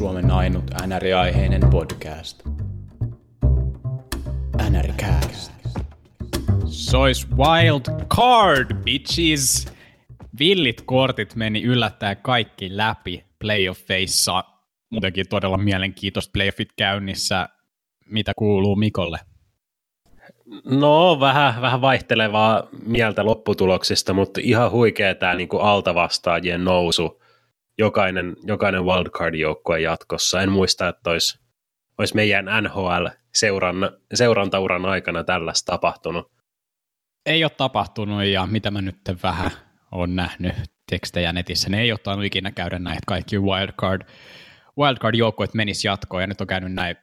Suomen ainut NR-aiheinen podcast. NRCast. Sois wild card, bitches! Villit kortit meni yllättäen kaikki läpi playoffeissa. Muutenkin todella mielenkiintoista playoffit käynnissä. Mitä kuuluu Mikolle? No, vähän, vähän vaihtelevaa mieltä lopputuloksista, mutta ihan huikea tämä niin altavastaajien nousu. Jokainen, jokainen wildcard-joukkue jatkossa. En muista, että olisi, olisi meidän NHL-seuran, seurantauran aikana tällaista tapahtunut. Ei ole tapahtunut ja mitä mä nyt vähän on nähnyt tekstejä netissä, ne ei ottanut ikinä käydä näitä kaikki wildcard, wildcard-joukkueet menis jatkoon ja nyt on käynyt näin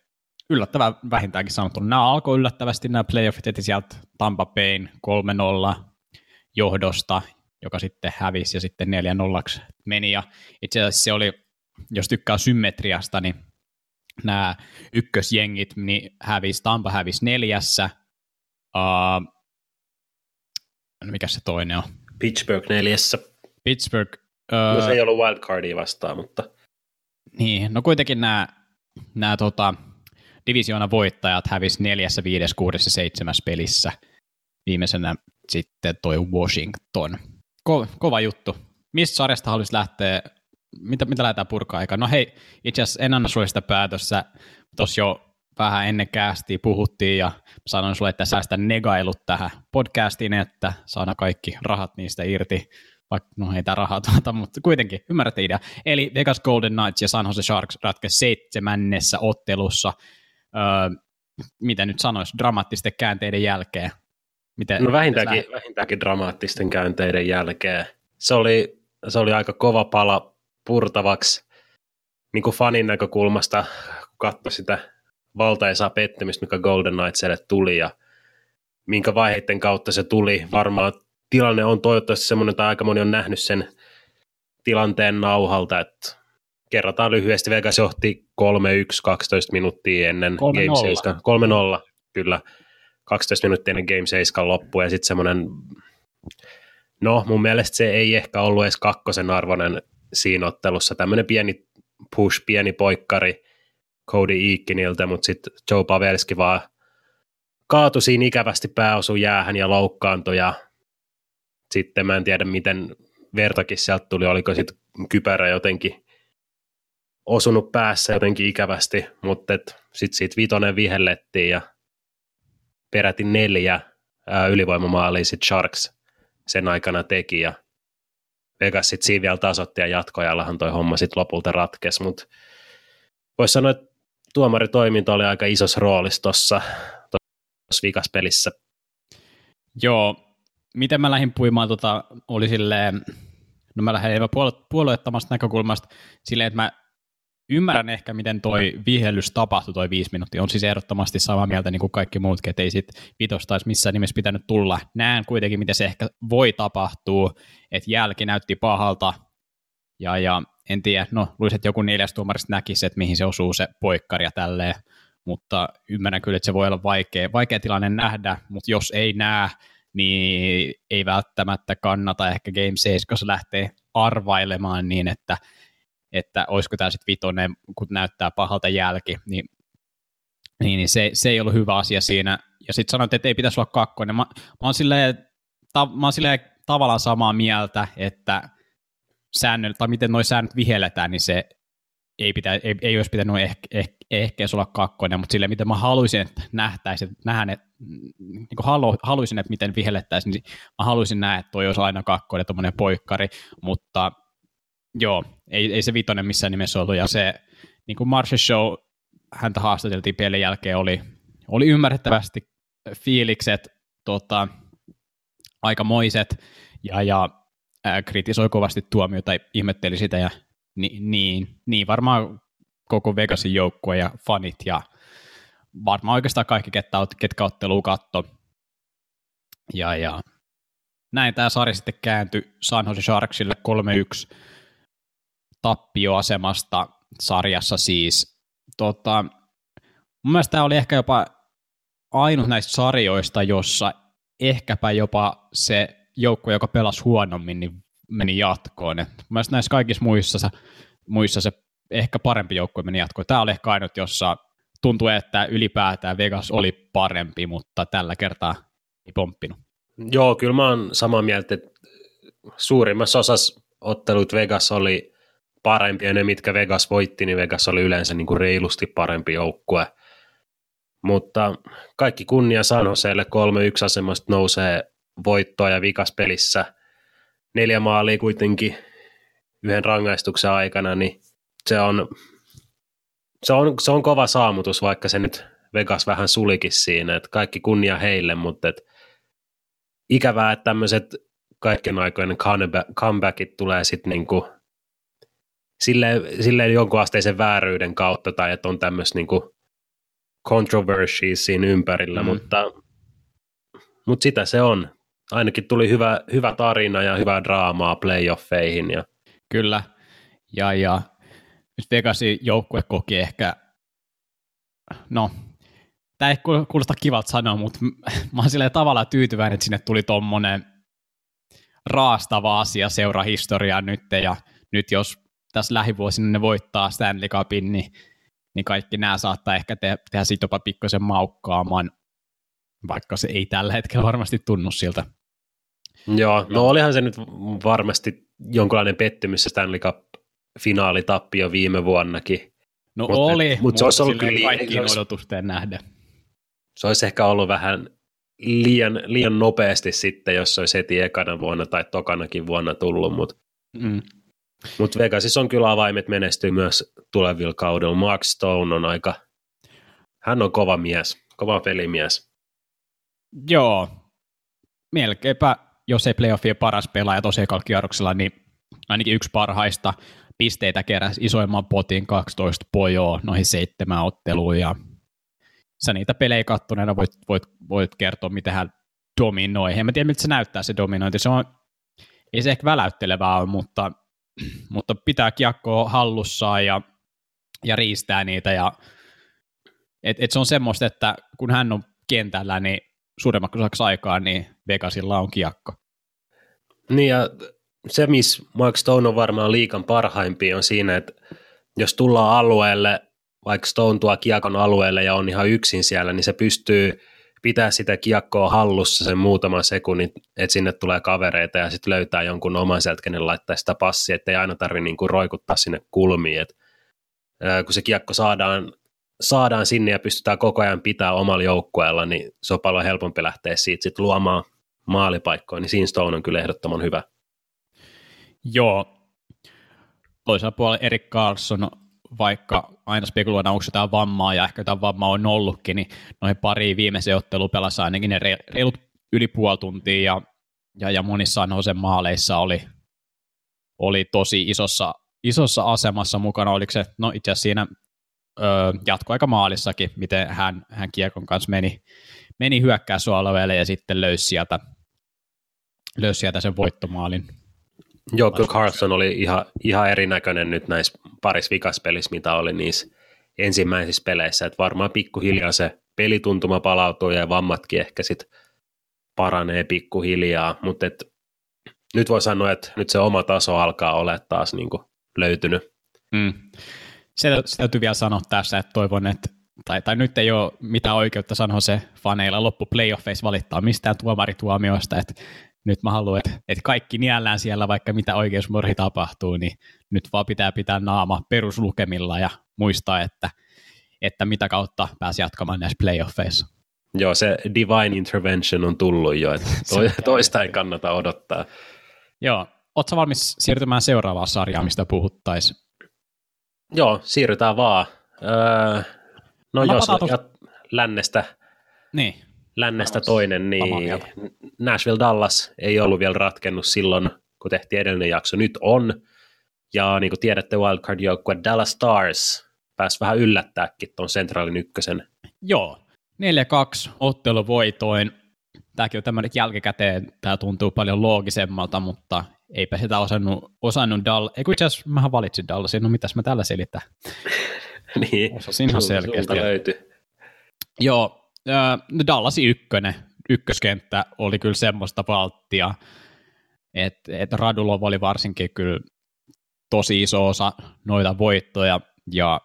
yllättävän vähintäänkin sanottu. Nämä alkoi yllättävästi nämä playoffit heti sieltä Tampa Bayn 3-0 johdosta, joka sitten hävisi ja sitten 4-0 meni. Ja itse asiassa se oli, jos tykkää symmetriasta, niin nämä ykkösjengit niin hävisi, Tampa hävisi neljässä, uh, mikä se toinen on? Pittsburgh neljässä. Pittsburgh. Uh, no se ei ollut wildcardia vastaan, mutta... Niin, no kuitenkin nämä, nämä tota, divisioona voittajat hävisi neljässä, viides, kuudessa seitsemässä pelissä. Viimeisenä sitten toi Washington. Ko- kova juttu. Mistä sarjasta haluaisi lähteä? Mitä, mitä lähdetään purkaa aikaan? No hei, itse asiassa en anna sulle sitä päätössä. Tuossa jo vähän ennen käästiä puhuttiin ja sanoin sulle, että säästä negailut tähän podcastiin, että saada kaikki rahat niistä irti vaikka no ei tämä rahaa tuota, mutta kuitenkin ymmärrätte idea. Eli Vegas Golden Knights ja San Jose Sharks ratkesi seitsemännessä ottelussa öö, mitä nyt sanoisi, dramaattisten käänteiden jälkeen? Miten, no vähintäänkin, vähintäänkin dramaattisten käänteiden jälkeen. Se oli, se oli aika kova pala purtavaksi niin kuin fanin näkökulmasta, kun katsoi sitä valtaisaa pettymistä, mikä Golden Knightsille tuli ja minkä vaiheiden kautta se tuli. Varmaan tilanne on toivottavasti semmoinen, tai aika moni on nähnyt sen tilanteen nauhalta, että kerrataan lyhyesti, Vegas johti 3-1 12 minuuttia ennen 3-0. Game 7. 3-0, kyllä. 12 minuuttia ennen Game 7 loppu ja sitten semmoinen, no mun mielestä se ei ehkä ollut edes kakkosen arvoinen siinä ottelussa. Tämmöinen pieni push, pieni poikkari Cody Eakiniltä, mutta sitten Joe Pavelski vaan kaatui siinä ikävästi pääosu jäähän ja loukkaantui ja sitten mä en tiedä miten vertakin sieltä tuli, oliko sitten kypärä jotenkin osunut päässä jotenkin ikävästi, mutta sitten siitä vitonen vihellettiin ja peräti neljä ylivoimamaalia sitten Sharks sen aikana teki ja Vegas sitten siinä vielä tasotti ja jatkoajallahan toi homma sitten lopulta ratkesi, mutta voisi sanoa, että tuomaritoiminta oli aika isossa roolissa tuossa vikaspelissä. Joo, miten mä lähdin puimaan, tota, oli silleen, no mä lähdin puolueettomasta näkökulmasta silleen, että mä ymmärrän ehkä, miten toi vihellys tapahtui, toi viisi minuuttia. On siis ehdottomasti samaa mieltä niin kuin kaikki muutkin, että ei sit vitosta olisi missään nimessä pitänyt tulla. Näen kuitenkin, miten se ehkä voi tapahtua, että jälki näytti pahalta, ja, ja en tiedä, no luulisin, että joku neljäs tuomarista näkisi, että mihin se osuu se poikkari ja tälleen, mutta ymmärrän kyllä, että se voi olla vaikea, vaikea tilanne nähdä, mutta jos ei näe, niin ei välttämättä kannata ehkä Game 7 lähtee arvailemaan niin, että että olisiko tämä sitten vitonen, kun näyttää pahalta jälki, niin, niin, niin se, se ei ollut hyvä asia siinä. Ja sitten sanoit, että ei pitäisi olla kakkonen. Mä, mä, oon silleen, ta, mä oon silleen tavallaan samaa mieltä, että säännöt, tai miten nuo säännöt vihelletään, niin se ei, pitä, ei, ei olisi pitänyt ehkä, ehkä, ehkä olla kakkonen, mutta silleen, miten mä haluaisin, että nähtäisiin, että nähdään, että niin halu, haluaisin, että miten vihellettäisiin, niin mä haluaisin nähdä, että toi olisi aina kakkonen, tuommoinen poikkari, mutta Joo, ei, ei se vitonen missään nimessä ollut, ja se niin kuin Marshall Show, häntä haastateltiin pelin jälkeen, oli, oli ymmärrettävästi fiilikset tota, aikamoiset, ja, ja ää, kritisoi kovasti tuomiota, ihmetteli sitä, ja ni, niin, niin varmaan koko Vegasin joukkue ja fanit, ja varmaan oikeastaan kaikki, ketkä, ketkä ottelua katto. Ja, ja näin tämä sarja sitten kääntyi San Jose Sharksille 3-1 tappioasemasta sarjassa siis. Tota, mun mielestä tämä oli ehkä jopa ainut näistä sarjoista, jossa ehkäpä jopa se joukko, joka pelasi huonommin, niin meni jatkoon. Et mun mielestä näissä kaikissa muissa se, muissa se ehkä parempi joukkue meni jatkoon. Tämä oli ehkä ainut, jossa tuntui, että ylipäätään Vegas oli parempi, mutta tällä kertaa ei pomppinut. Joo, kyllä mä oon samaa mieltä, että suurimmassa osassa ottelut Vegas oli parempi, ja ne mitkä Vegas voitti, niin Vegas oli yleensä niin kuin reilusti parempi joukkue. Mutta kaikki kunnia San Joseelle 3-1 asemasta nousee voittoa ja vikas pelissä neljä maalia kuitenkin yhden rangaistuksen aikana, niin se on, se on, se on kova saamutus, vaikka se nyt Vegas vähän sulikin siinä, että kaikki kunnia heille, mutta et ikävää, että tämmöiset kaikkien aikojen comebackit tulee sitten niinku silleen, silleen jonkun asteisen vääryyden kautta tai että on tämmöistä niinku controversies siinä ympärillä, mm. mutta, mutta sitä se on. Ainakin tuli hyvä, hyvä tarina ja hyvää draamaa playoffeihin. Ja... Kyllä, ja, ja nyt Vegasin joukkue koki ehkä, no, tämä ei kuulosta kivalta sanoa, mutta mä oon silleen tavallaan tyytyväinen, että sinne tuli tommonen raastava asia seurahistoriaan nyt, ja nyt jos tässä lähivuosina ne voittaa Stanley Cupin, niin, niin kaikki nämä saattaa ehkä te- tehdä siitä jopa pikkusen maukkaamaan, vaikka se ei tällä hetkellä varmasti tunnu siltä. Joo, no olihan se nyt varmasti jonkinlainen pettymys se Stanley Cup finaalitappio viime vuonnakin. No mutta, oli, mutta se olisi ollut kyllä kaikkiin olisi, odotusten nähden. Se olisi ehkä ollut vähän liian, liian nopeasti sitten, jos se olisi heti ekana vuonna tai tokanakin vuonna tullut, mutta mm. Mut Vegasissa on kyllä avaimet menestyy myös tulevilla kaudella. Mark Stone on aika, hän on kova mies, kova pelimies. Joo, melkeinpä, jos ei playoffien paras pelaaja tosiaan kierroksella, niin ainakin yksi parhaista pisteitä keräsi isoimman potin 12 pojoa noihin seitsemään otteluun ja sä niitä pelejä kattoneena voit, voit, voit kertoa, miten hän dominoi. En mä tiedä, miltä se näyttää se dominointi. Se on, ei se ehkä väläyttelevää ole, mutta, mutta pitää kiekkoa hallussaan ja, ja riistää niitä. Ja, et, et se on semmoista, että kun hän on kentällä, niin suuremmaksi aikaa, niin Vegasilla on kiekko. Niin ja se, missä Mark Stone on varmaan liikan parhaimpia, on siinä, että jos tullaan alueelle, vaikka Stone tuo kiekon alueelle ja on ihan yksin siellä, niin se pystyy pitää sitä kiekkoa hallussa sen muutaman sekunnin, että sinne tulee kavereita ja sitten löytää jonkun oman sieltä, kenen laittaa sitä passia, että ei aina tarvitse niinku roikuttaa sinne kulmiin. Et, ää, kun se kiekko saadaan, saadaan sinne ja pystytään koko ajan pitää omalla joukkueella, niin se on paljon helpompi lähteä siitä sit luomaan maalipaikkoa, niin siinä Stone on kyllä ehdottoman hyvä. Joo. Toisella puolella Erik Carlson, vaikka aina spekuloidaan, onko jotain vammaa, ja ehkä jotain vammaa on ollutkin, niin noihin pari viimeisen ottelu pelasi ainakin ne reilut yli puoli tuntia, ja, ja, ja monissa noisen maaleissa oli, oli tosi isossa, isossa asemassa mukana. Oliko se, no itse asiassa siinä ö, jatkoaika maalissakin, miten hän, hän kiekon kanssa meni, meni hyökkääsuolaveelle ja sitten löysi sieltä, löysi sieltä sen voittomaalin. Joo, kyllä Carlson oli ihan, ihan erinäköinen nyt näissä parissa vikaspelissä, mitä oli niissä ensimmäisissä peleissä, että varmaan pikkuhiljaa se pelituntuma palautuu ja vammatkin ehkä sitten paranee pikkuhiljaa, mutta et, nyt voi sanoa, että nyt se oma taso alkaa olla taas niin kuin löytynyt. Mm. Se, se täytyy vielä sanoa tässä, että toivon, että tai, tai nyt ei ole mitään oikeutta sanoa se faneilla loppu playoffeissa valittaa mistään tuomarituomioista, että nyt mä haluan, että, että kaikki niellään siellä, vaikka mitä oikeusmurhi tapahtuu, niin nyt vaan pitää pitää naama peruslukemilla ja muistaa, että, että mitä kautta pääsi jatkamaan näissä playoffeissa. Joo, se divine intervention on tullut jo, että to, toista ei kannata odottaa. Joo, ootko valmis siirtymään seuraavaan sarjaan, mistä puhuttaisiin? Joo, siirrytään vaan. Öö, no Mä jos tos... lännestä niin lännestä toinen, niin Nashville Dallas ei ollut vielä ratkennut silloin, kun tehtiin edellinen jakso. Nyt on, ja niin kuin tiedätte, wildcard-joukkue Dallas Stars pääsi vähän yllättääkin tuon Centralin ykkösen. Joo, 4-2 otteluvoitoin. Tämäkin on tämmöinen jälkikäteen, tämä tuntuu paljon loogisemmalta, mutta eipä sitä osannut, osannut Dallas. Eikö itse asiassa mähän valitsin Dallasin, no mitäs mä tällä selitän? niin, Osasin ihan selkeästi. löytyi. Joo, Dallasi ykkönen, ykköskenttä oli kyllä semmoista valttia, että et Radulov oli varsinkin kyllä tosi iso osa noita voittoja, ja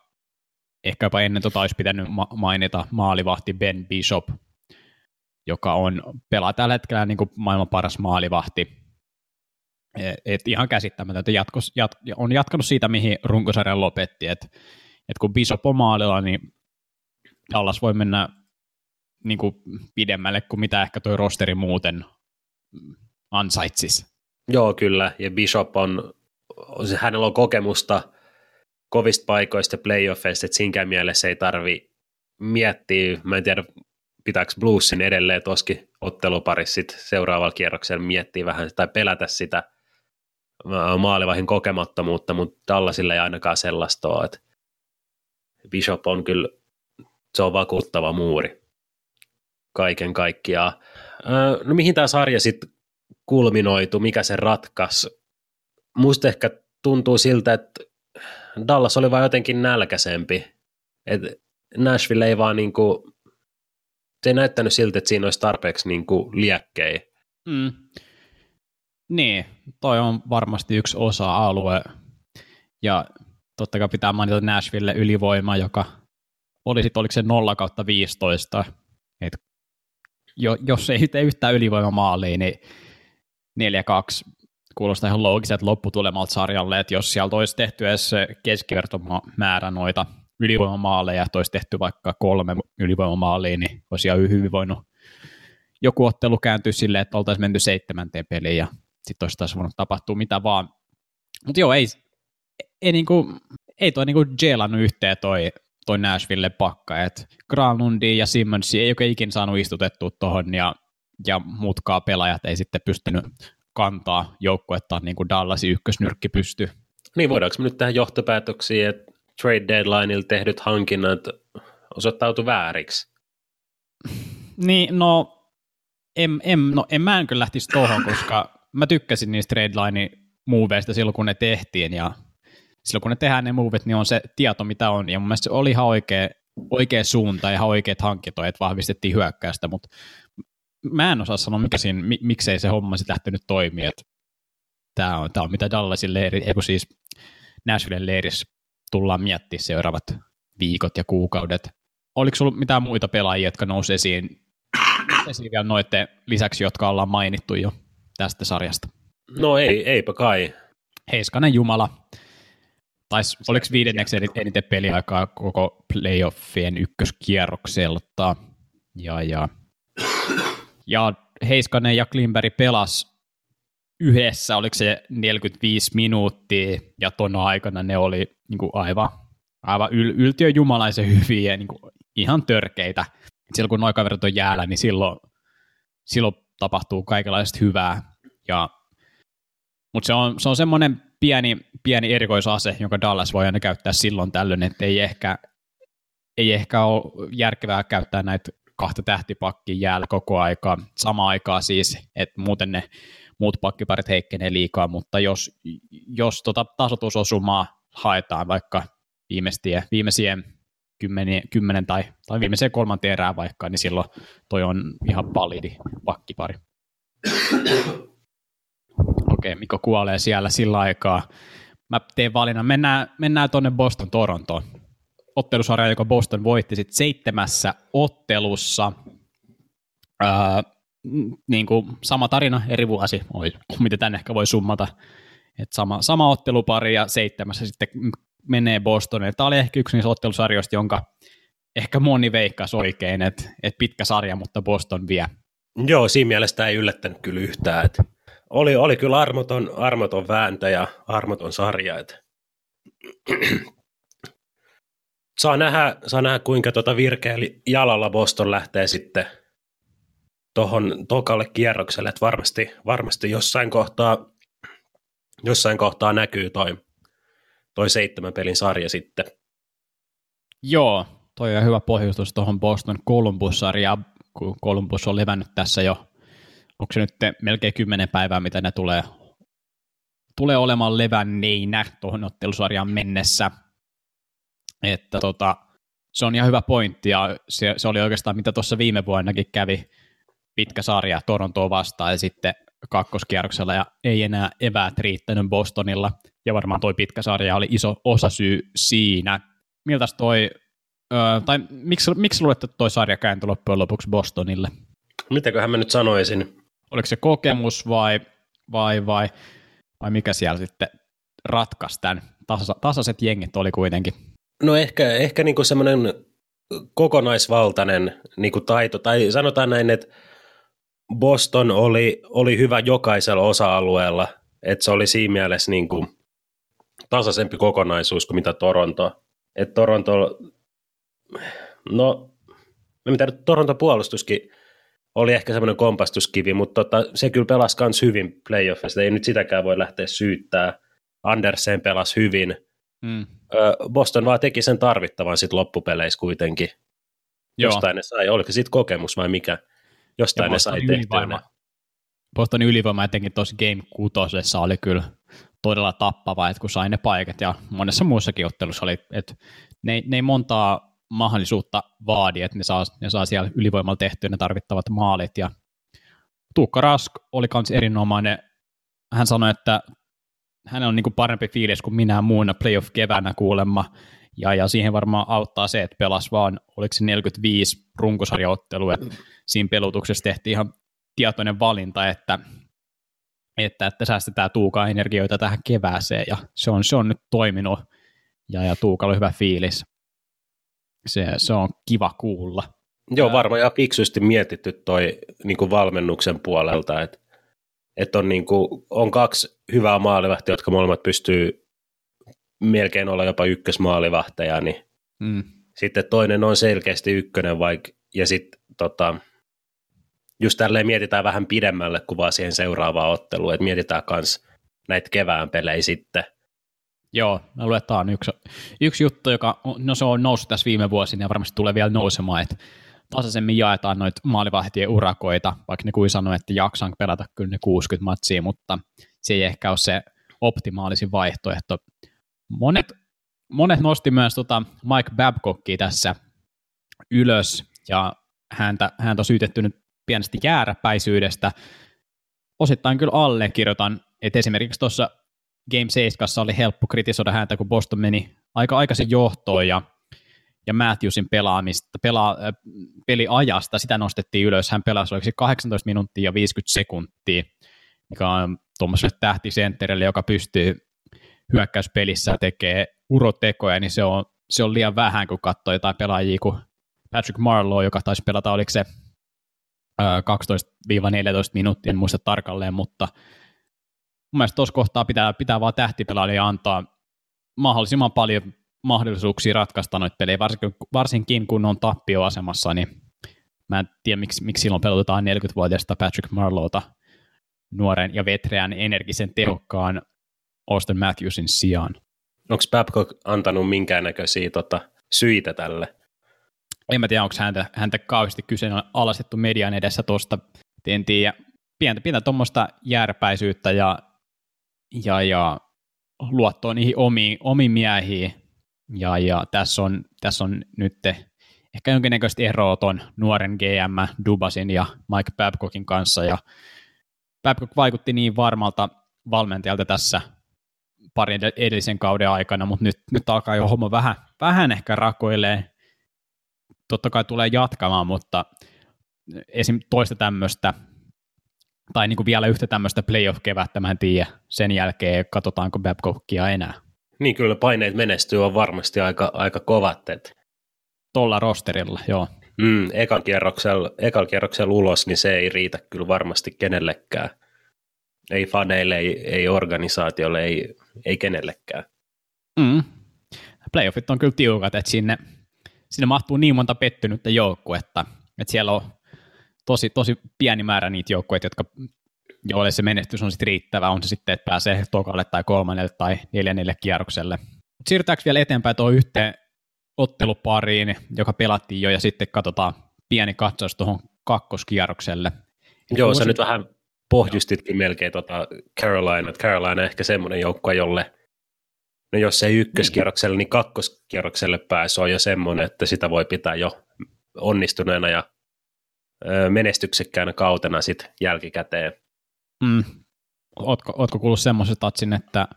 ehkä jopa ennen tota olisi pitänyt ma- mainita maalivahti Ben Bishop, joka on pelaa tällä hetkellä niin kuin maailman paras maalivahti. Et, et ihan käsittämätöntä. Jatkos, jat, on jatkanut siitä, mihin runkosarjan lopetti. Et, et kun Bishop on maalilla, niin Dallas voi mennä niin kuin pidemmälle kuin mitä ehkä tuo rosteri muuten ansaitsisi. Joo, kyllä. Ja Bishop on, hänellä on kokemusta kovista paikoista playoffeista, että sinkään mielessä ei tarvi miettiä, mä en tiedä, pitääkö Bluesin edelleen toskin otteluparissa sit seuraavalla kierroksella miettiä vähän tai pelätä sitä maalivahin kokemattomuutta, mutta Dallasilla ei ainakaan sellaista ole, että Bishop on kyllä, se on vakuuttava muuri kaiken kaikkiaan. No mihin tämä sarja sitten kulminoitu, mikä se ratkas? Musta ehkä tuntuu siltä, että Dallas oli vain jotenkin nälkäisempi. että Nashville ei vaan niinku, se ei näyttänyt siltä, että siinä olisi tarpeeksi niinku liekkejä. Mm. Niin, toi on varmasti yksi osa-alue. Ja totta kai pitää mainita Nashville ylivoima, joka oli sitten, oliko se 0 kautta 15. Et jo, jos ei tee yhtään ylivoimamaaliin, niin 4-2 kuulostaa ihan loogiselta lopputulemalta sarjalle, että jos sieltä olisi tehty edes keskivertomäärä noita ylivoimamaaleja, että olisi tehty vaikka kolme ylivoimamaalia, niin olisi ihan hyvin voinut joku ottelu kääntyä silleen, että oltaisiin menty seitsemänteen peliin ja sitten olisi taas voinut tapahtua mitä vaan. Mutta joo, ei, ei, niinku, ei toi niinku yhteen toi, toi Nashville pakka, että Granlundi ja Simmons ei oikein ikin saanut istutettua tuohon ja, ja muutkaa pelaajat ei sitten pystynyt kantaa joukkuetta niin kuin Dallasin ykkösnyrkki pystyy. Niin, voidaanko me nyt tähän johtopäätöksiin, että trade deadlineilla tehdyt hankinnat osoittautu vääriksi? Niin, no en, en, no, en mä en kyllä lähtisi tuohon, koska mä tykkäsin niistä trade line moveista silloin, kun ne tehtiin, ja silloin kun ne tehdään ne movet, niin on se tieto, mitä on, ja mun mielestä se oli ihan oikea, oikea suunta ja ihan oikeat hankintoja, että vahvistettiin hyökkäystä, mutta mä en osaa sanoa, mikä siinä, miksei se homma sitten lähtenyt toimia. Tämä on, tää on mitä Dallasin leiri, ei siis Nashvillen leirissä tullaan miettimään seuraavat viikot ja kuukaudet. Oliko sulla mitään muita pelaajia, jotka nousi esiin, esiin vielä noiden lisäksi, jotka ollaan mainittu jo tästä sarjasta? No ei, eipä kai. Heiskanen Jumala. Taisi, oliko viidenneksi eniten peliaikaa koko playoffien ykköskierrokselta. Ja, ja ja Heiskanen ja Klimberg pelas yhdessä, oliko se 45 minuuttia, ja tuona aikana ne oli niin kuin aivan, aivan yl- yltiöjumalaisen hyviä niin kuin ihan törkeitä. Silloin kun noin kaverit on jäällä, niin silloin, silloin tapahtuu kaikenlaista hyvää. Ja, mutta se on, se on semmoinen pieni, pieni erikoisase, jonka Dallas voi aina käyttää silloin tällöin, että ei ehkä, ei ehkä ole järkevää käyttää näitä kahta tähtipakkia jäällä koko aika, sama aikaa siis, että muuten ne muut pakkiparit heikkenee liikaa, mutta jos, jos tota tasotusosumaa haetaan vaikka viimeisiä, viimeisien kymmenen, kymmenen tai, tai viimeiseen kolmanteen erään vaikka, niin silloin toi on ihan validi pakkipari. Okei, Mikko kuolee siellä sillä aikaa. Mä teen valinnan. Mennään, mennään tuonne Boston Torontoon ottelusarja, joka Boston voitti sitten seitsemässä ottelussa. Ää, niin kuin sama tarina, eri vuosi, oi, miten tänne ehkä voi summata. Et sama, sama ottelupari ja seitsemässä sitten menee Bostonille. Tämä oli ehkä yksi niistä ottelusarjoista, jonka ehkä moni veikkasi oikein, että et pitkä sarja, mutta Boston vie. Joo, siinä mielessä ei yllättänyt kyllä yhtään. Että oli, oli kyllä armoton, armoton vääntö ja armoton sarja. Että saa nähdä, saa nähdä kuinka tuota virkeällä jalalla Boston lähtee sitten tuohon tokalle kierrokselle, että varmasti, varmasti jossain kohtaa, jossain kohtaa näkyy toi, toi seitsemän pelin sarja sitten. Joo, toi on hyvä pohjustus tuohon Boston Columbus-sarjaan, kun Columbus on levännyt tässä jo, onko se nyt melkein kymmenen päivää, mitä ne tulee, tulee olemaan levänneinä tuohon ottelusarjaan mennessä – että tota, se on ihan hyvä pointti, ja se, se oli oikeastaan mitä tuossa viime vuonnakin kävi pitkä sarja Torontoa vastaan, ja sitten kakkoskierroksella, ja ei enää eväät riittänyt Bostonilla. ja varmaan toi pitkä sarja oli iso osasyy siinä. Miltä toi, ö, tai miksi, miksi luulet, että toi sarja kääntyi loppujen lopuksi Bostonille? Mitäköhän mä nyt sanoisin? Oliko se kokemus vai, vai, vai, vai mikä siellä sitten ratkaisi tämän? Tasa, tasaiset jengit oli kuitenkin. No ehkä, ehkä niinku semmoinen kokonaisvaltainen niinku taito, tai sanotaan näin, että Boston oli, oli hyvä jokaisella osa-alueella, että se oli siinä mielessä niinku tasaisempi kokonaisuus kuin mitä Toronto. Et Toronto, no, mitä nyt Toronto puolustuskin oli ehkä semmoinen kompastuskivi, mutta tota, se kyllä pelasi myös hyvin playoffista, ei nyt sitäkään voi lähteä syyttää. Andersen pelasi hyvin. Mm. Boston vaan teki sen tarvittavan sitten loppupeleissä kuitenkin. Joo. Jostain ne sai, oliko sitten kokemus vai mikä? Jostain ne sai tehtyä ne. Bostonin ylivoima etenkin tuossa Game 6 oli kyllä todella tappava, että kun sai ne paikat ja monessa muussakin ottelussa oli, että ne, ne ei montaa mahdollisuutta vaadi, että ne saa, ne saa siellä ylivoimalla tehtyä ne tarvittavat maalit ja Tuukka Rask oli myös erinomainen. Hän sanoi, että hän on niin kuin parempi fiilis kuin minä muuna playoff keväänä kuulemma, ja, ja siihen varmaan auttaa se, että pelas vaan, oliko se 45 runkosarjaottelua, siinä pelutuksessa tehtiin ihan tietoinen valinta, että, että, että säästetään Tuukaa energioita tähän kevääseen, ja se on, se on nyt toiminut, ja, ja Tuukalla on hyvä fiilis. Se, se on kiva kuulla. Joo, varmaan ja fiksusti mietitty toi niin kuin valmennuksen puolelta, että, että on, niin kuin, on kaksi hyvää maalivahtia, jotka molemmat pystyy melkein olla jopa ykkösmaalivahteja, niin mm. sitten toinen on selkeästi ykkönen, vaikka, ja sitten tota, just tälleen mietitään vähän pidemmälle kuin vaan siihen seuraavaan otteluun, että mietitään myös näitä kevään pelejä sitten. Joo, mä luulen, että tämä on yksi, yksi juttu, joka no se on noussut tässä viime vuosina ja varmasti tulee vielä nousemaan, että tasaisemmin jaetaan noita maalivahtien urakoita, vaikka ne kuin sanoi, että jaksan pelata kyllä ne 60 matsia, mutta se ei ehkä ole se optimaalisin vaihtoehto. Monet, monet nosti myös tota Mike Babcockia tässä ylös, ja häntä, häntä on syytetty nyt pienesti jääräpäisyydestä. Osittain kyllä allekirjoitan, että esimerkiksi tuossa Game 7 oli helppo kritisoida häntä, kun Boston meni aika aikaisin johtoon ja, ja Matthewsin pelaamista, pelaa, äh, peliajasta, sitä nostettiin ylös. Hän pelasi oliko 18 minuuttia ja 50 sekuntia, mikä on tuommoiselle tähtisentterille, joka pystyy hyökkäyspelissä tekee urotekoja, niin se on, se on liian vähän, kun katsoo jotain pelaajia kuin Patrick Marlowe, joka taisi pelata, oliko se 12-14 minuuttia, en muista tarkalleen, mutta mun mielestä tuossa kohtaa pitää, pitää vaan tähtipelaajille antaa mahdollisimman paljon mahdollisuuksia ratkaista noita pelejä, varsinkin, varsinkin kun on tappioasemassa, niin mä en tiedä, miksi, miksi silloin pelotetaan 40-vuotiaista Patrick Marlowta nuoren ja vetreän energisen tehokkaan Austin Matthewsin sijaan. Onko Babcock antanut minkäännäköisiä tota, syitä tälle? En mä tiedä, onko häntä, häntä kauheasti kyseenalaistettu median edessä tuosta, en tiedä. Pientä, pientä tuommoista järpäisyyttä ja, ja, ja luottoa niihin omiin, omiin miehiin. Ja, ja tässä, on, tässä on nyt ehkä jonkinnäköistä eroa ton nuoren GM Dubasin ja Mike Babcockin kanssa. Ja Babcock vaikutti niin varmalta valmentajalta tässä parin edellisen kauden aikana, mutta nyt, nyt alkaa jo homma vähän, vähän ehkä rakoilee. Totta kai tulee jatkamaan, mutta esim. toista tämmöistä, tai niin kuin vielä yhtä tämmöistä playoff-kevättä, mä en tiedä. Sen jälkeen katsotaanko Babcockia enää. Niin kyllä paineet menestyy on varmasti aika, aika kovat. Et... Tuolla rosterilla, joo. Mm, ekan, kierroksella, ekan kierroksella ulos, niin se ei riitä kyllä varmasti kenellekään. Ei faneille, ei, ei organisaatiolle, ei, ei kenellekään. Mm. Playoffit on kyllä tiukat, että sinne, sinne mahtuu niin monta pettynyttä joukkuetta, että siellä on tosi, tosi pieni määrä niitä joukkueita, jotka joille se menestys on sitten riittävä, on se sitten, että pääsee tokalle tai kolmannelle tai neljännelle kierrokselle. Mut siirrytäänkö vielä eteenpäin tuohon yhteen ottelupariin, joka pelattiin jo, ja sitten katsotaan pieni katsaus tuohon kakkoskierrokselle. Joo, sä nyt vähän pohjustitkin melkein tota Carolina. Carolina ehkä semmoinen joukko, jolle, no jos ei ykköskierrokselle, niin kakkoskierrokselle pääsy on jo semmoinen, että sitä voi pitää jo onnistuneena ja menestyksekkäänä kautena sitten jälkikäteen. Mm. Ootko, ootko kuullut semmoisen tatsin, että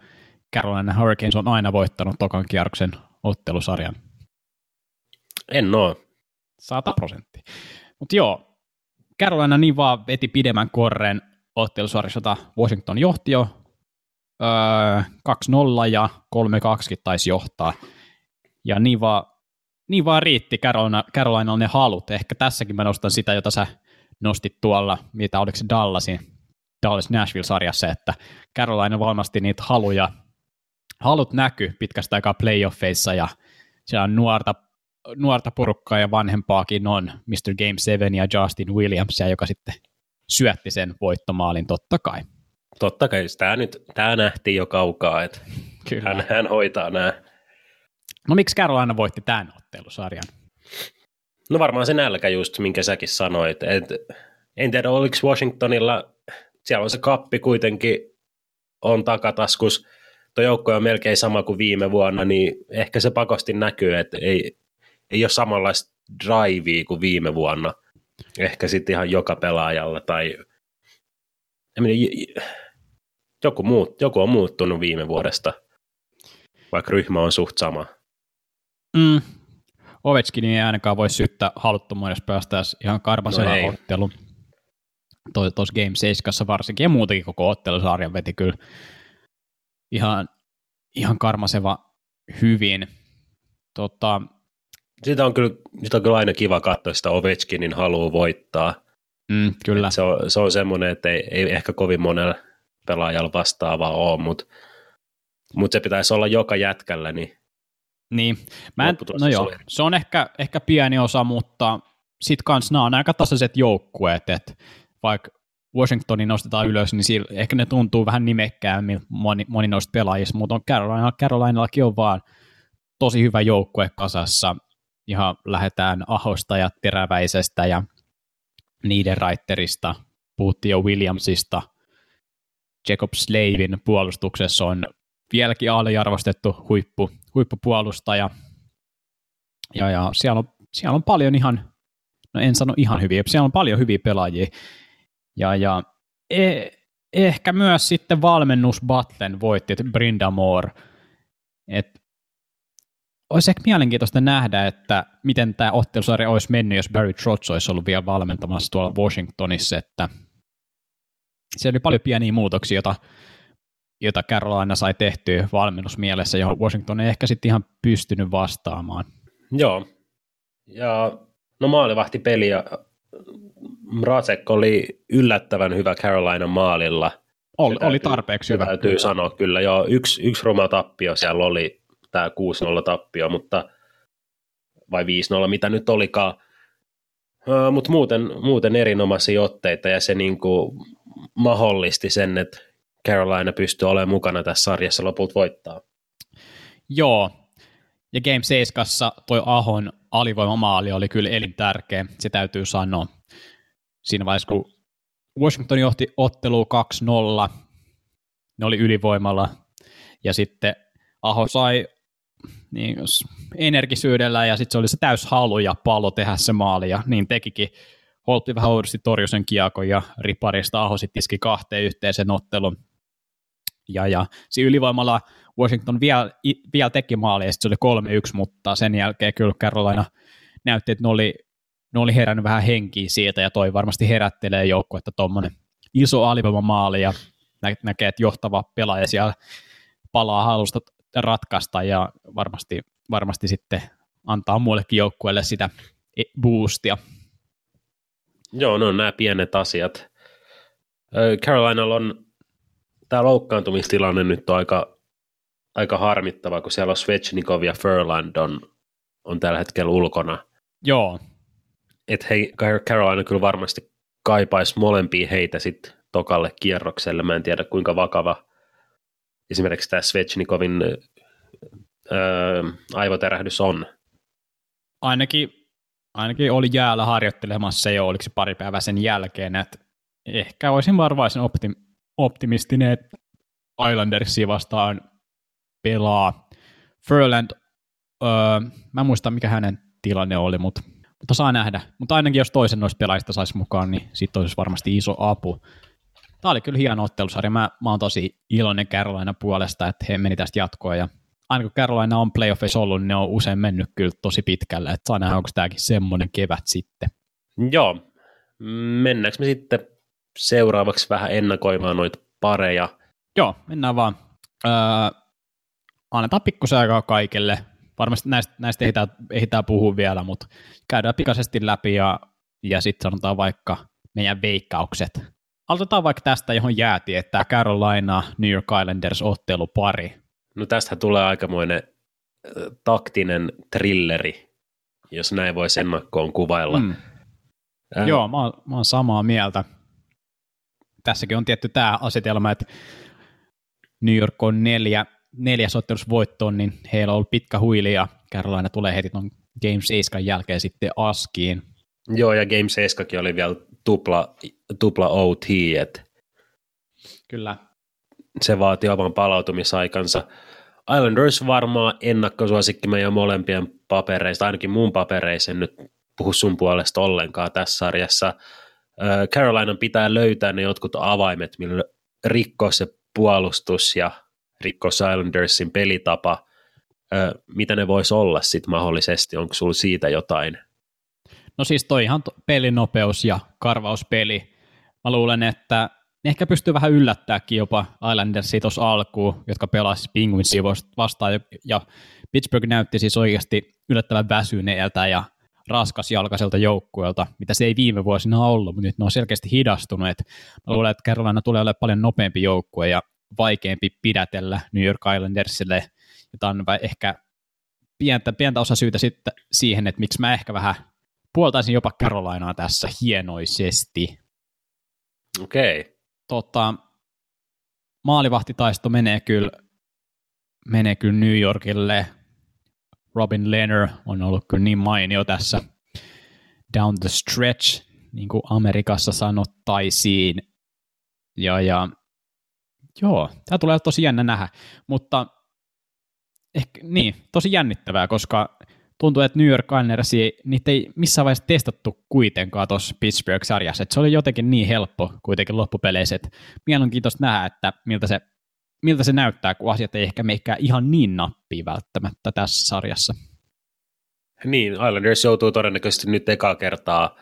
Carolina Hurricanes on aina voittanut tokan kierroksen ottelusarjan? En oo. 100 prosenttia. Mutta joo, Carolina niin vaan veti pidemmän korren ottelusarjassa, Washington johti jo öö, 2-0 ja 3-2 taisi johtaa. Ja niin vaan, niin vaan riitti Carolina, ne halut. Ehkä tässäkin mä nostan sitä, jota sä nostit tuolla, mitä oliko se Dallasin, Dallas Nashville-sarjassa, että Carolina valmasti niitä haluja, halut näky pitkästä aikaa playoffeissa ja siellä on nuorta, nuorta porukkaa ja vanhempaakin on Mr. Game 7 ja Justin Williamsia, joka sitten syötti sen voittomaalin totta kai. Totta kai, tämä nyt tämä nähtiin jo kaukaa, että Kyllä. Hän, hän hoitaa nämä. No miksi Carolina voitti tämän ottelusarjan? No varmaan se nälkä just, minkä säkin sanoit. Et, en tiedä, oliko Washingtonilla, siellä on se kappi kuitenkin, on takataskus, tuo joukko on melkein sama kuin viime vuonna, niin ehkä se pakosti näkyy, että ei, ei ole samanlaista drivea kuin viime vuonna. Ehkä sitten ihan joka pelaajalla tai joku, muut, joku on muuttunut viime vuodesta, vaikka ryhmä on suht sama. Mm. Ovechkin ei ainakaan voi syyttää haluttomuudessa päästä ihan karmasella no ottelun. Tuossa Game 7 varsinkin, ja muutenkin koko ottelusarjan veti kyllä ihan, ihan karmaseva hyvin. Tota, sitä on, kyllä, sitä on kyllä aina kiva katsoa sitä Ovechkinin haluaa voittaa. Mm, kyllä. se on, se on semmoinen, että ei, ei ehkä kovin monella pelaajalla vastaavaa ole, mutta mut se pitäisi olla joka jätkällä, niin niin, mä en, no joo, se on ehkä, ehkä pieni osa, mutta sitten kans nämä on aika tasaiset joukkueet, että vaikka Washingtonin nostetaan ylös, niin sillä, ehkä ne tuntuu vähän nimekkäämmin moni, moni noista pelaajista, mutta on Carolina, Carolinallakin on vaan tosi hyvä joukkue kasassa. Ihan lähdetään Ahosta ja Teräväisestä ja niiden raitterista, puhuttiin jo Williamsista, Jacob Slavin puolustuksessa on vieläkin aliarvostettu huippu, huippupuolustaja. Ja, ja siellä, on, siellä on paljon ihan, no en sano ihan hyviä, siellä on paljon hyviä pelaajia. Ja, ja e, ehkä myös sitten valmennus Butlen voitti, että Brindamore. Et olisi ehkä mielenkiintoista nähdä, että miten tämä ottelusarja olisi mennyt, jos Barry Trotz olisi ollut vielä valmentamassa tuolla Washingtonissa, että siellä oli paljon pieniä muutoksia, joita jota Carolina sai tehtyä valmennusmielessä, johon Washington ei ehkä sitten ihan pystynyt vastaamaan. Joo, ja no maalivahti peli ja Mrazek oli yllättävän hyvä Carolina maalilla. Oli, täytyy, oli tarpeeksi hyvä. Täytyy kyllä. sanoa kyllä, joo, yksi, yksi roma tappio siellä oli, tämä 6-0 tappio, mutta vai 5-0, mitä nyt olikaan. Uh, mutta muuten, muuten erinomaisia otteita ja se niinku mahdollisti sen, että Carolina pystyy olemaan mukana tässä sarjassa lopulta voittaa. Joo, ja Game 7 toi Ahon alivoimamaali oli kyllä elintärkeä, se täytyy sanoa. Siinä vaiheessa, kun Washington johti ottelu 2-0, ne oli ylivoimalla, ja sitten Aho sai niin, energisyydellä, ja sitten se oli se täys halu ja pallo tehdä se maali, ja niin tekikin. Holtti vähän oudosti torjui sen kiekon, ja riparista Aho sitten iski kahteen yhteisen ottelun, ja, ja siinä ylivoimalla Washington vielä, vielä teki maali, ja se oli 3-1, mutta sen jälkeen kyllä Carolina näytti, että ne oli, ne oli herännyt vähän henkiä siitä, ja toi varmasti herättelee joukko, että tuommoinen iso alivoimamaali, ja nä- näkee, että johtava pelaaja siellä palaa halusta ratkaista, ja varmasti, varmasti sitten antaa muillekin joukkueelle sitä e-, boostia. Joo, no nämä pienet asiat. Carolinalla on tämä loukkaantumistilanne nyt on aika, aika harmittava, kun siellä on Svechnikov ja Furland on, on tällä hetkellä ulkona. Joo. Et hei, Carolina kyllä varmasti kaipaisi molempia heitä sitten tokalle kierrokselle. Mä en tiedä kuinka vakava esimerkiksi tämä Svechnikovin öö, aivoterähdys on. Ainakin, ainakin oli jäällä harjoittelemassa jo, oliko se pari päivää sen jälkeen, että ehkä olisin varvaisen optim, optimistinen, että Islandersia vastaan pelaa. Furland, öö, mä en muista mikä hänen tilanne oli, mutta, mutta saa nähdä. Mutta ainakin jos toisen noista pelaajista saisi mukaan, niin sitten olisi varmasti iso apu. tämä oli kyllä hieno ottelusarja. Mä, mä oon tosi iloinen Carolina puolesta, että he meni tästä jatkoa ja aina kun Carolina on playoffissa ollut, niin ne on usein mennyt kyllä tosi pitkälle, että saa nähdä, onko tämäkin semmoinen kevät sitten. Joo, mennäänkö me sitten seuraavaksi vähän ennakoimaan noita pareja? Joo, mennään vaan. Öö, annetaan pikkusen aikaa kaikille. Varmasti näistä, näistä ehditään, ehditään puhua vielä, mutta käydään pikaisesti läpi ja, ja sitten sanotaan vaikka meidän veikkaukset. Aloitetaan vaikka tästä, johon jäätiin, että Carolina New York Islanders ottelupari. No tästä tulee aikamoinen taktinen trilleri, jos näin voisi ennakkoon kuvailla. Mm. Äh. Joo, mä oon, mä oon samaa mieltä. Tässäkin on tietty tämä asetelma, että New York on neljä, neljäs ottelus voittoon, niin heillä on ollut pitkä huili ja Carolina tulee heti tuon Game 7 jälkeen sitten askiin. Joo, ja Game 7 oli vielä tupla, tupla OT, että Kyllä. Se vaatii oman palautumisaikansa. Islanders varmaan ennakkosuosikki meidän molempien papereista, ainakin mun papereissa, en nyt puhu sun puolesta ollenkaan tässä sarjassa. Carolinan pitää löytää ne jotkut avaimet, millä rikkoa se puolustus ja rikkoa Islandersin pelitapa. Mitä ne voisi olla sitten mahdollisesti? Onko sulla siitä jotain? No siis toi ihan pelinopeus ja karvauspeli. Mä luulen, että ne ehkä pystyy vähän yllättääkin jopa Islandersia tuossa alkuun, jotka pelasivat Penguinsia vastaan, ja Pittsburgh näytti siis oikeasti yllättävän väsyneeltä ja raskasjalkaiselta joukkueelta, mitä se ei viime vuosina ollut, mutta nyt ne on selkeästi hidastunut. Et mä luulen, että Carolina tulee olemaan paljon nopeampi joukkue ja vaikeampi pidätellä New York Islandersille, jota on ehkä pientä, pientä osa syytä sitten siihen, että miksi mä ehkä vähän puoltaisin jopa Carolinaa tässä hienoisesti. Okei. Okay. Tota, maalivahtitaisto menee kyllä, menee kyllä New Yorkille Robin Lehner on ollut kyllä niin mainio tässä down the stretch, niin kuin Amerikassa sanottaisiin. Ja, ja joo, tämä tulee tosi jännä nähdä, mutta ehkä, niin, tosi jännittävää, koska tuntuu, että New York Islanders, niitä ei missään vaiheessa testattu kuitenkaan tuossa Pittsburgh-sarjassa, se oli jotenkin niin helppo kuitenkin loppupeleissä, että mielenkiintoista nähdä, että miltä se miltä se näyttää, kun asiat ei ehkä meikään ihan niin nappia välttämättä tässä sarjassa. Niin, Islanders joutuu todennäköisesti nyt eka kertaa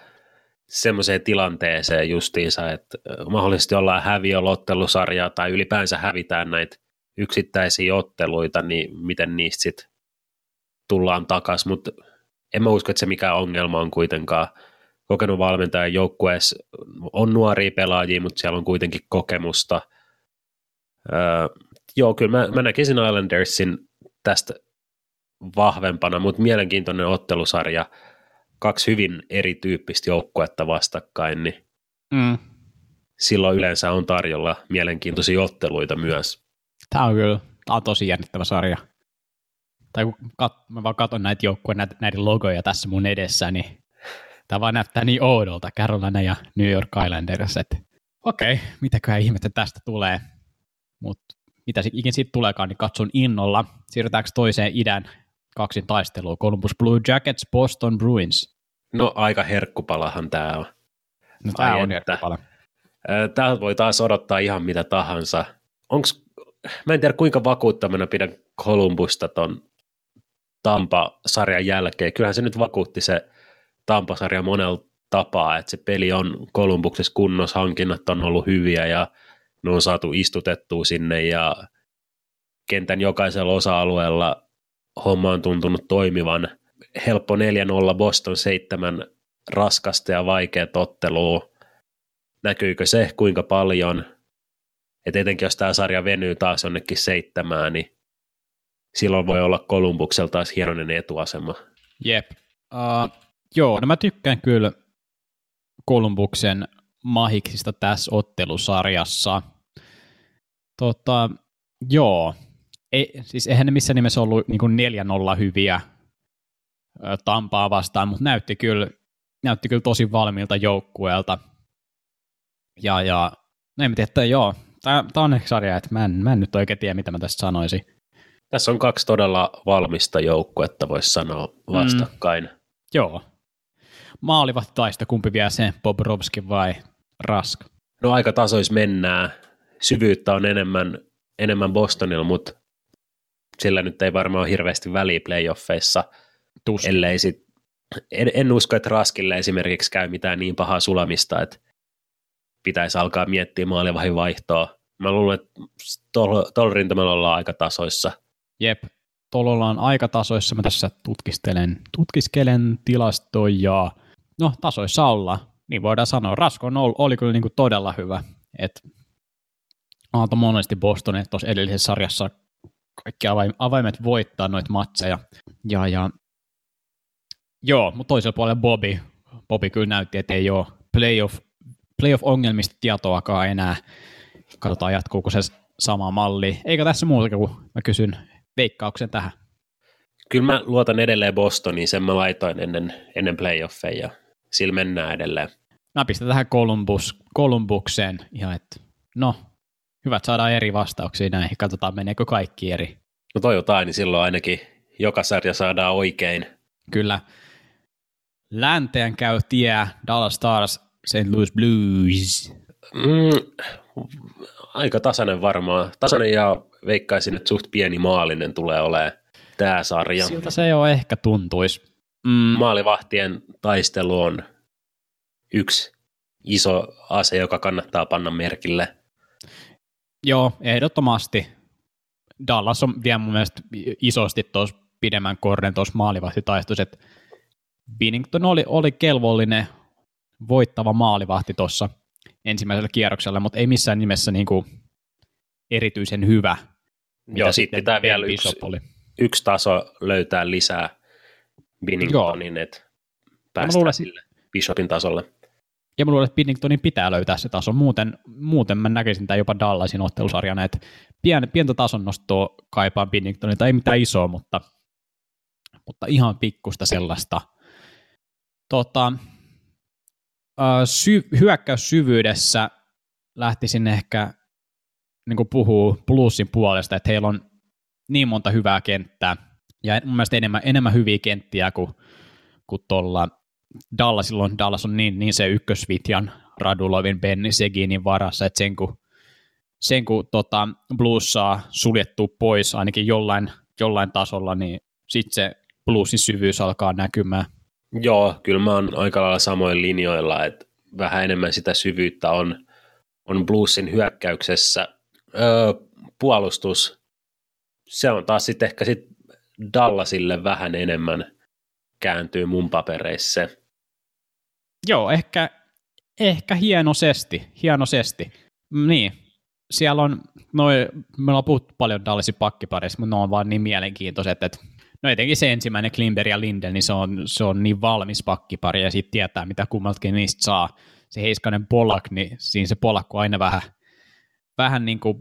semmoiseen tilanteeseen justiinsa, että mahdollisesti ollaan häviölottelusarjaa tai ylipäänsä hävitään näitä yksittäisiä otteluita, niin miten niistä sitten tullaan takaisin, mutta en mä usko, että se mikä ongelma on kuitenkaan kokenut valmentajan joukkueessa. On nuoria pelaajia, mutta siellä on kuitenkin kokemusta – Öö, joo, kyllä mä, mä näkisin Islandersin tästä vahvempana, mutta mielenkiintoinen ottelusarja, kaksi hyvin erityyppistä joukkuetta vastakkain, niin mm. silloin yleensä on tarjolla mielenkiintoisia otteluita myös. Tämä on kyllä tämä on tosi jännittävä sarja. Tai kun kat, mä vaan katson näitä joukkueita, näitä, näiden logoja tässä mun edessä, niin tämä vaan näyttää niin oudolta, Carolina ja New York Islanders, että okei, okay, mitäköhän ihmettä tästä tulee mutta mitä ikin siitä tuleekaan, niin katson innolla. Siirrytäänkö toiseen idän kaksin taisteluun? Columbus Blue Jackets, Boston Bruins. No aika herkkupalahan tämä on. No tämä on herkkupala. Tämä voi taas odottaa ihan mitä tahansa. Onks, mä en tiedä kuinka vakuuttamana pidän Columbusta ton Tampa-sarjan jälkeen. Kyllähän se nyt vakuutti se Tampa-sarja monella tapaa, että se peli on Kolumbuksessa kunnossa, hankinnat on ollut hyviä ja ne on saatu istutettua sinne ja kentän jokaisella osa-alueella homma on tuntunut toimivan. Helppo 4-0 Boston 7 raskasta ja vaikea ottelua. Näkyykö se kuinka paljon? Et etenkin jos tämä sarja venyy taas jonnekin seitsemään, niin silloin voi olla Kolumbuksella taas hienoinen etuasema. Jep. Uh, joo, no mä tykkään kyllä Kolumbuksen mahiksista tässä ottelusarjassa. Tota, joo, ei, siis eihän ne missään nimessä ollut niin 4-0 hyviä Tampaa vastaan, mutta näytti kyllä, näytti kyllä tosi valmiilta joukkueelta. Ja, ja no en tiedä, että joo, tämä on ehkä sarja, että mä en, mä en nyt oikein tiedä, mitä mä tästä sanoisin. Tässä on kaksi todella valmista joukkuetta, voisi sanoa vastakkain. Mm, joo. Maalivat taista, kumpi vie sen, Bobrovski vai Rask? No aika tasois mennään. Syvyyttä on enemmän, enemmän Bostonilla, mutta sillä nyt ei varmaan ole hirveästi väliä playoffeissa, Tuskin. ellei sit, en, en usko, että Raskille esimerkiksi käy mitään niin pahaa sulamista, että pitäisi alkaa miettiä maalivahin vaihtoa. Mä luulen, että tuolla tol rintamalla ollaan aika tasoissa. Jep, tuolla ollaan aika tasoissa. Mä tässä tutkiskelen, tutkiskelen tilastoja. No, tasoissa ollaan. Niin voidaan sanoa. Rasko oli, oli kyllä niin kuin todella hyvä. Et antoi monesti Bostonin tuossa edellisessä sarjassa kaikki avaimet voittaa noita matseja. Ja, ja joo, mutta toisella puolella Bobby, Bobby kyllä näytti, että ei ole playoff, playoff-ongelmista tietoakaan enää. Katsotaan, jatkuuko se sama malli. Eikä tässä muuta kuin mä kysyn veikkauksen tähän. Kyllä mä luotan edelleen Bostoniin, sen mä laitoin ennen, ennen playoffeja ja sillä mennään edelleen. Mä pistän tähän Columbus, Columbukseen ihan, että no, hyvät saadaan eri vastauksia näihin, katsotaan meneekö kaikki eri. No toivotaan, niin silloin ainakin joka sarja saadaan oikein. Kyllä. Länteen käy tie Dallas Stars, St. Louis Blues. Mm, aika tasainen varmaan. Tasainen ja veikkaisin, että suht pieni maalinen tulee olemaan tämä sarja. Siltä se jo ehkä tuntuisi. Mm. Maalivahtien taistelu on yksi iso ase, joka kannattaa panna merkille. Joo, ehdottomasti. Dallas on vielä mun mielestä isosti tuossa pidemmän korden tuossa maalivahtitaistossa, että Binnington oli, oli kelvollinen voittava maalivahti tuossa ensimmäisellä kierroksella, mutta ei missään nimessä niin kuin erityisen hyvä. Joo, sitten pitää vielä yksi, oli. yksi taso löytää lisää Binningtonin, että päästään luulen, sille Bishopin tasolle. Ja mä luulen, että Binningtonin pitää löytää se taso. Muuten, muuten mä näkisin tämän jopa Dallasin ottelusarjana, että pien, pientä tason nostoa kaipaan Binningtonilta, ei mitään isoa, mutta, mutta ihan pikkusta sellaista. Tota, sy- hyökkäyssyvyydessä lähtisin ehkä niin puhuu Bluesin puolesta, että heillä on niin monta hyvää kenttää, ja mun mielestä enemmän, enemmän hyviä kenttiä kuin, kuin tuolla Dallasilla on, Dallas on niin, niin se ykkösvitjan Radulovin Benny Seginin varassa, että sen kun, sen kun tota, Blues saa suljettua pois ainakin jollain, jollain tasolla, niin sitten se Bluesin syvyys alkaa näkymään. Joo, kyllä mä oon aika lailla samoin linjoilla, että vähän enemmän sitä syvyyttä on, on Bluesin hyökkäyksessä. Öö, puolustus, se on taas sitten ehkä sit Dallasille vähän enemmän kääntyy mun papereissa. Joo, ehkä, ehkä hienosesti, hienosesti. Niin, siellä on, noi, me ollaan puhuttu paljon Dallasin pakkiparissa, mutta ne on vaan niin mielenkiintoiset, että no etenkin se ensimmäinen Klimber ja Lindel, niin se on, se on niin valmis pakkipari ja sitten tietää, mitä kummaltakin niistä saa. Se Heiskanen Polak, niin siinä se Polakku aina vähän, vähän niin kuin,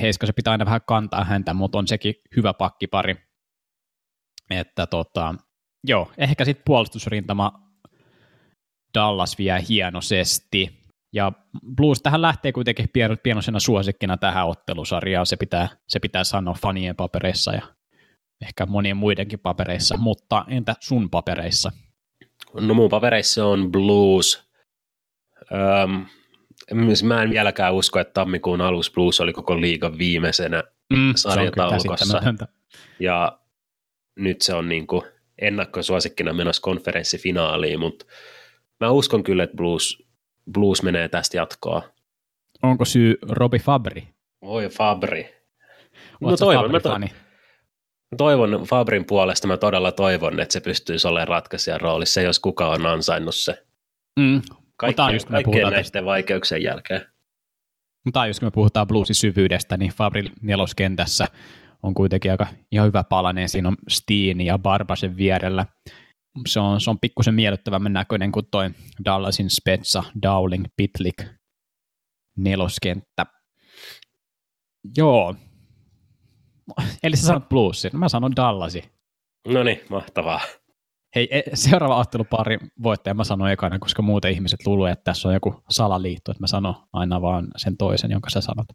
Heiskasen pitää aina vähän kantaa häntä, mutta on sekin hyvä pakkipari. Että tota, joo, ehkä sitten puolustusrintama Dallas vie hienosti. Ja Blues tähän lähtee kuitenkin pienosena suosikkina tähän ottelusarjaan, se pitää, se pitää sanoa fanien papereissa ja ehkä monien muidenkin papereissa, mutta entä sun papereissa? No mun papereissa on Blues. Öm, mä en vieläkään usko, että tammikuun alussa Blues oli koko liigan viimeisenä mm, sarjataulukossa. Ja nyt se on niin kuin ennakkosuosikkina menossa konferenssifinaaliin, mutta mä uskon kyllä, että Blues, Blues menee tästä jatkoa. Onko syy Robi Fabri? Voi Fabri. no toivon, mä, to- toivon Fabrin puolesta, mä todella toivon, että se pystyisi olemaan ratkaisijan roolissa, jos kuka on ansainnut se. Mm. Kaikkien, just, kaikkien näiden tästä. vaikeuksien jälkeen. Mutta jos me puhutaan bluesin syvyydestä, niin Fabri neloskentässä on kuitenkin aika ihan hyvä palanen. Siinä on Steen ja Barbasen vierellä. Se on, se on pikkusen miellyttävämmän näköinen kuin toi Dallasin Spetsa, Dowling, Pitlick neloskenttä. Joo. Eli sä sanot Bluesin. No mä sanon Dallasi. No niin, mahtavaa. Hei, e, seuraava ottelupari voittaja mä sanon ekana, koska muuten ihmiset luulee, että tässä on joku salaliitto, että mä sanon aina vaan sen toisen, jonka sä sanot.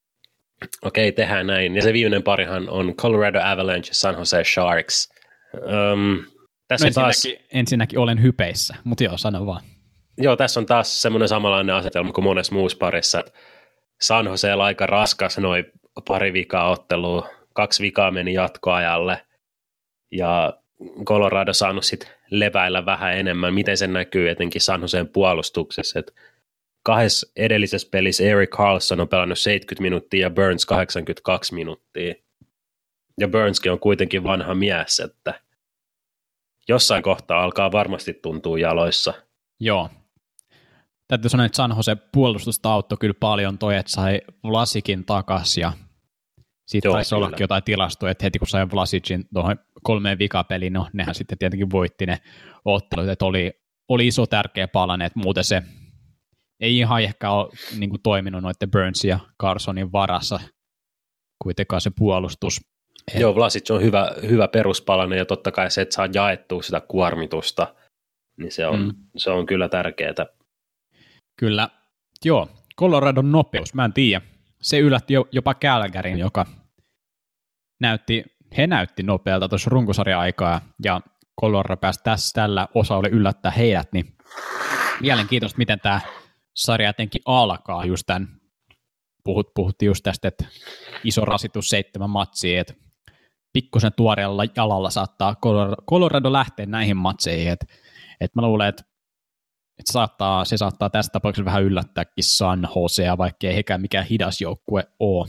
Okei, tehdään näin. Ja se viimeinen parihan on Colorado Avalanche ja San Jose Sharks. Um, tässä no ensinnäkin, taas... ensinnäkin olen hypeissä, mutta joo, sano vaan. Joo, tässä on taas semmoinen samanlainen asetelma kuin monessa muussa parissa. San Joseella aika raskas noin pari vikaa ottelua, kaksi vikaa meni jatkoajalle ja Colorado saanut sitten leväillä vähän enemmän. Miten se näkyy etenkin San Joseen puolustuksessa, että kahdessa edellisessä pelissä Eric Carlson on pelannut 70 minuuttia ja Burns 82 minuuttia. Ja Burnskin on kuitenkin vanha mies, että jossain kohtaa alkaa varmasti tuntua jaloissa. Joo. Täytyy sanoa, että San Jose puolustusta auttoi kyllä paljon toi, että sai Vlasikin takas ja sitten taisi olla jotain tilastoja, että heti kun sai Vlasicin tuohon kolmeen vikapeliin, no nehän sitten tietenkin voitti ne ottelut, että oli, oli iso tärkeä palanen, että muuten se ei ihan ehkä ole niin kuin, toiminut noiden Burns ja Carsonin varassa kuitenkaan se puolustus. Et... Joo, Vlasic on hyvä, hyvä peruspalanen ja totta kai se, että saa jaettua sitä kuormitusta, niin se on, mm. se on kyllä tärkeää. Kyllä. Joo, Coloradon nopeus, mä en tiedä. Se yllätti jopa Kälkärin, joka näytti, he näytti nopealta tuossa runkosarja-aikaa, ja Colorado pääsi tässä tällä osa-oli yllättää heidät, niin mielenkiintoista, miten tämä sarja jotenkin alkaa just tämän, puhut, puhuttiin just tästä, että iso rasitus seitsemän matsia, että pikkusen tuoreella jalalla saattaa Colorado lähteä näihin matseihin, että, että mä luulen, että että saattaa, se saattaa tässä tapauksessa vähän yllättääkin San Josea, vaikka ei hekään mikään hidas joukkue ole.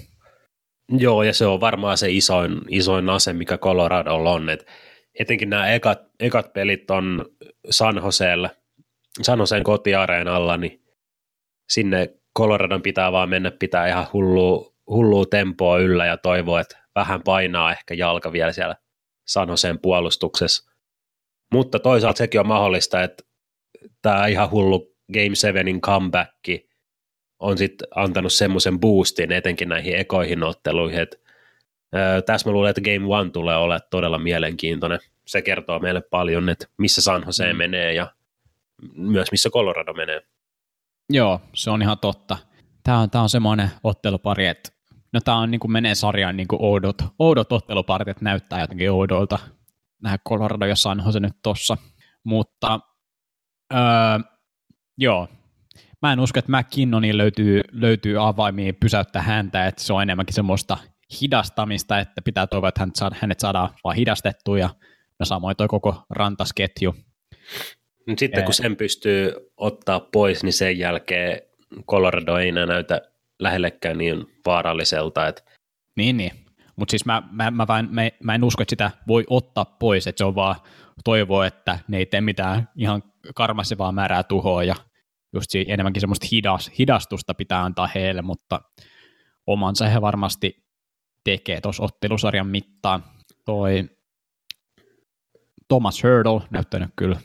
Joo, ja se on varmaan se isoin, isoin ase, mikä Coloradolla on, että etenkin nämä ekat, ekat pelit on San Joseelle, San Joseen kotiareenalla, niin sinne Coloradon pitää vaan mennä pitää ihan hullua, hullua tempoa yllä ja toivoa, että vähän painaa ehkä jalka vielä siellä Sanoseen puolustuksessa. Mutta toisaalta sekin on mahdollista, että tämä ihan hullu Game 7 comeback on sitten antanut semmoisen boostin etenkin näihin ekoihin otteluihin, että tässä mä luulen, että Game One tulee olemaan todella mielenkiintoinen. Se kertoo meille paljon, että missä San Jose mm. menee ja myös missä Colorado menee. Joo, se on ihan totta. Tämä on, tämä on semmoinen ottelupari, että no tämä on niin kuin menee sarjaan niin kuin oudot, oudot otteluparit, että näyttää jotenkin oudolta. Nämä Colorado ja San Jose nyt tossa. Mutta öö, joo, mä en usko, että McKinnonin löytyy, löytyy avaimia pysäyttää häntä, että se on enemmänkin semmoista hidastamista, että pitää toivoa, että hänet saadaan vaan hidastettua ja no samoin toi koko rantasketju. Sitten kun sen pystyy ottaa pois, niin sen jälkeen Colorado ei enää näytä lähellekään niin vaaralliselta. Että... Niin, niin. Mutta siis mä, mä, mä, mä, mä, mä en usko, että sitä voi ottaa pois, että se on vaan toivoa, että ne ei tee mitään ihan karmasevaa määrää tuhoa ja just enemmänkin semmoista hidas, hidastusta pitää antaa heille, mutta omansa he varmasti tekee tuossa ottelusarjan mittaan. Toi Thomas Hurdle näyttänyt kyllä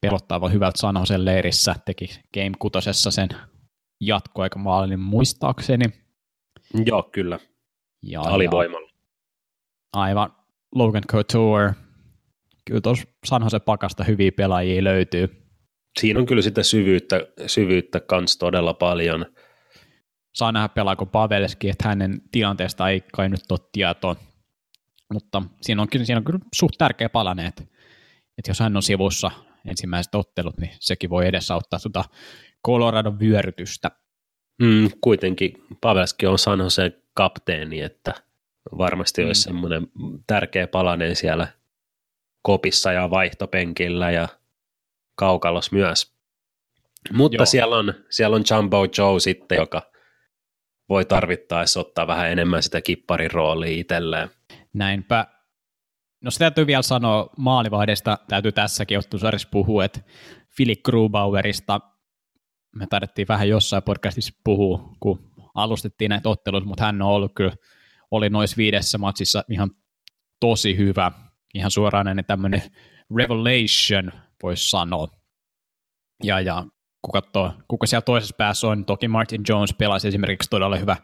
pelottava hyvältä sen leirissä, teki Game 6 sen jatkoaikamaalin muistaakseni. Joo, kyllä. Ja, Alivoimalla. Aivan. Logan Couture. Kyllä tuossa San pakasta hyviä pelaajia löytyy. Siinä on kyllä sitä syvyyttä, syvyyttä kans todella paljon. Saa nähdä pelaako Pavelski, että hänen tilanteesta ei kai nyt ole tietoa. Mutta siinä on, siinä on kyllä suht tärkeä palanen, että, että jos hän on sivussa, ensimmäiset ottelut, niin sekin voi edesauttaa tuota Coloradon vyörytystä. Mm, kuitenkin Pavelski on San Jose kapteeni, että varmasti mm. olisi semmoinen tärkeä palanen siellä kopissa ja vaihtopenkillä ja kaukalos myös. Mutta siellä on, siellä on Jumbo Joe sitten, joka voi tarvittaessa ottaa vähän enemmän sitä kipparin roolia itselleen. Näinpä. No se täytyy vielä sanoa maalivahdesta, täytyy tässäkin ottusarjassa puhua, että Philip Grubauerista me taidettiin vähän jossain podcastissa puhua, kun alustettiin näitä otteluita, mutta hän on ollut kyllä, oli noissa viidessä matsissa ihan tosi hyvä, ihan suoraan tämmöinen revelation, voisi sanoa. Ja, ja kun katsoo, kuka siellä toisessa päässä on, toki Martin Jones pelasi esimerkiksi todella hyvä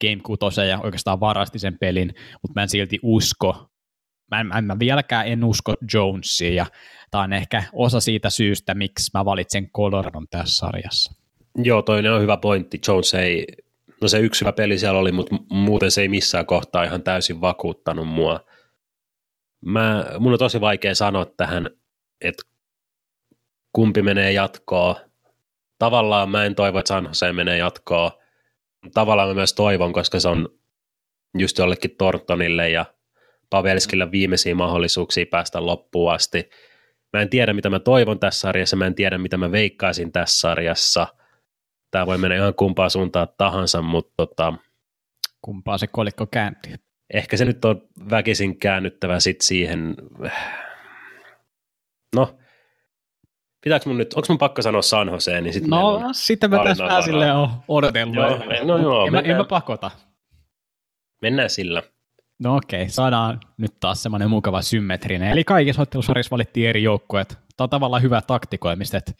Game 6 ja oikeastaan varasti sen pelin, mutta mä en silti usko mä, en, mä vieläkään en usko Jonesia, ja tämä on ehkä osa siitä syystä, miksi mä valitsen Coloradon tässä sarjassa. Joo, toinen on hyvä pointti. Jones ei, no se yksi hyvä peli siellä oli, mutta muuten se ei missään kohtaa ihan täysin vakuuttanut mua. Mä, mun on tosi vaikea sanoa tähän, että kumpi menee jatkoon. tavallaan mä en toivo, että Jose menee jatkoon. Tavallaan mä myös toivon, koska se on just jollekin Tortonille ja Pavelskille viimeisiä mahdollisuuksia päästä loppuun asti. Mä en tiedä, mitä mä toivon tässä sarjassa, mä en tiedä, mitä mä veikkaisin tässä sarjassa. Tämä voi mennä ihan kumpaa suuntaan tahansa, mutta tota, Kumpaa se kolikko kääntyy? ehkä se nyt on väkisin käännyttävä sit siihen, no, pitääkö mun nyt, onko mun pakko sanoa San Jose, niin sitten No, sitten mä tässä vähän silleen oon odotellut. Joo, no joo, en, mä, en mennään, mä pakota. mennään sillä. No okei, saadaan nyt taas semmoinen mukava symmetrinen. Eli kaikissa ottelusarjissa valittiin eri joukkueet. Tämä on tavallaan hyvä taktikoimista, että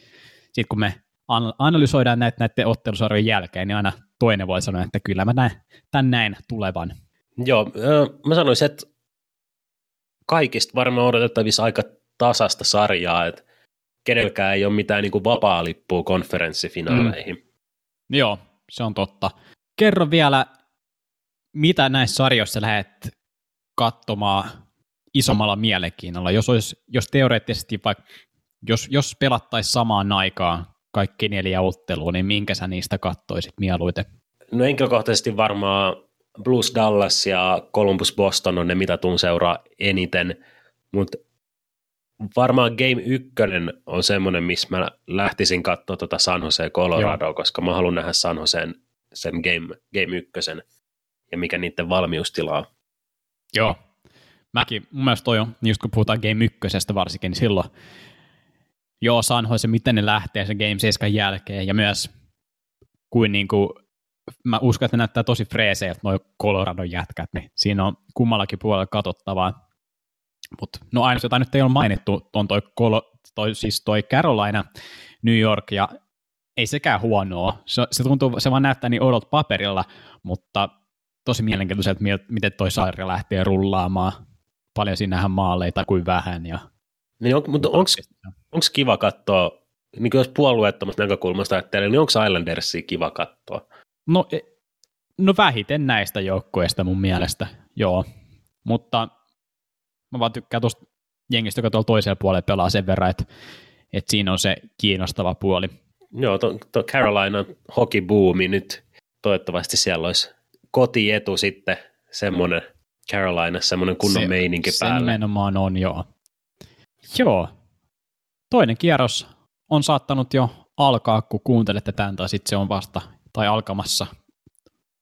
sitten kun me an- analysoidaan näitä näiden ottelusarjojen jälkeen, niin aina toinen voi sanoa, että kyllä mä näen tämän näin tulevan. Joo, mä sanoisin, että kaikista varmaan odotettavissa aika tasasta sarjaa, että kenelläkään ei ole mitään niin kuin vapaa-lippua konferenssifinaaleihin. Mm. Joo, se on totta. Kerro vielä, mitä näissä sarjoissa lähdet katsomaan isommalla mielenkiinnolla, jos, olisi, jos teoreettisesti vaikka, jos, jos pelattaisiin samaan aikaan kaikki neljä ottelua, niin minkä sä niistä kattoisit mieluiten? No henkilökohtaisesti varmaan Blues Dallas ja Columbus Boston on ne, mitä tuun seuraa eniten, mutta varmaan Game 1 on semmoinen, missä mä lähtisin katsoa tuota San Jose Colorado, koska mä haluan nähdä San Joseen sen Game, game 1 ja mikä niiden valmiustila on. Joo. Mäkin, mun mielestä toi on, just kun puhutaan Game 1 varsinkin, niin silloin joo, San Jose, miten ne lähtee sen Game 7 jälkeen, ja myös kuin niinku, mä uskon, että ne näyttää tosi freeseiltä noin Coloradon jätkät, niin siinä on kummallakin puolella katsottavaa. Mutta no aina jota nyt ei ole mainittu, on toi, Colo, toi, siis toi Carolina, New York, ja ei sekään huonoa. Se, se tuntuu, se vaan näyttää niin oudolta paperilla, mutta tosi mielenkiintoiselta, miten toi sarja lähtee rullaamaan. Paljon siinähän maaleita kuin vähän. Ja... Niin on, mutta onko kiva katsoa, niin jos puolueettomasta näkökulmasta ajattelee, niin onko Islandersia kiva katsoa? No, e- no vähiten näistä joukkueista mun mielestä, joo. Mutta mä vaan tykkään tuosta jengistä, joka tuolla toisella puolella pelaa sen verran, että, että siinä on se kiinnostava puoli. Joo, tuo Carolina hockey-boomi nyt, toivottavasti siellä olisi kotietu sitten semmoinen Carolina, semmoinen kunnon se, meininki se päällä. Se nimenomaan on, joo. Joo. Toinen kierros on saattanut jo alkaa, kun kuuntelette tämän, tai sitten se on vasta, tai alkamassa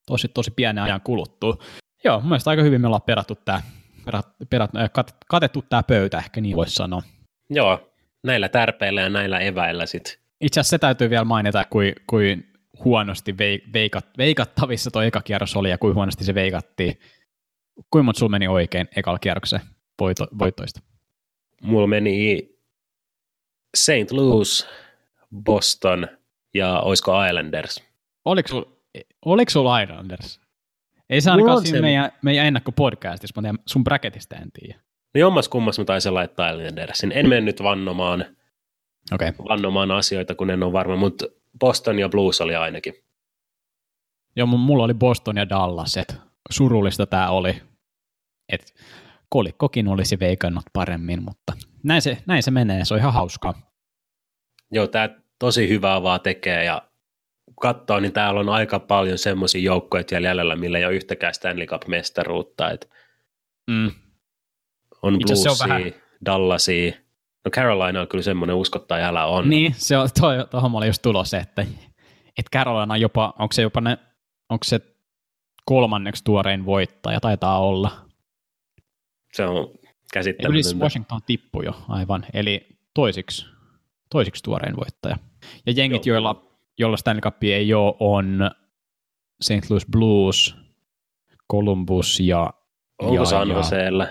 tosi, tosi pienen ajan kuluttua. Joo, mun mielestä aika hyvin me ollaan perattu tämä, perat, perat, kat, katettu tämä pöytä, ehkä niin voisi sanoa. Joo, näillä tärpeillä ja näillä eväillä sitten. Itse asiassa se täytyy vielä mainita, kuin, kuin huonosti veikat, veikattavissa tuo eka kierros oli ja kuin huonosti se veikattiin. Kuinka monta sulla meni oikein ekalla kierroksen voito, voittoista? Mulla meni St. Louis, Boston ja olisiko Islanders. Oliko sulla oliko sul Islanders? Ei se ainakaan siinä se... meidän, meidän ennakkopodcastissa, mutta sun bracketista en tiedä. No jommas kummas mä taisin laittaa Islandersin. En mennyt vannomaan, okay. vannomaan asioita, kun en ole varma, mutta Boston ja Blues oli ainakin. Joo, mulla oli Boston ja Dallas, että surullista tämä oli. Et kolikkokin olisi veikannut paremmin, mutta näin se, näin se menee, se on ihan hauskaa. Joo, tämä tosi hyvää vaan tekee ja katsoo, niin täällä on aika paljon semmoisia joukkoja jäljellä, millä ei ole yhtäkään Stanley Cup-mestaruutta. Et mm. On Bluesia, vähän... Dallasia. No Carolina on kyllä semmoinen uskottaja älä on. Niin, se on, toi, tuohon oli just tulossa, että, että Carolina jopa, onko se jopa ne, onko se kolmanneksi tuorein voittaja, taitaa olla. Se on käsittämätöntä. Washington tippui jo aivan, eli toisiksi, toisiksi tuorein voittaja. Ja jengit, Joo. joilla, joilla Stanley Cup ei ole, on St. Louis Blues, Columbus ja... Onko ja, San Joseella?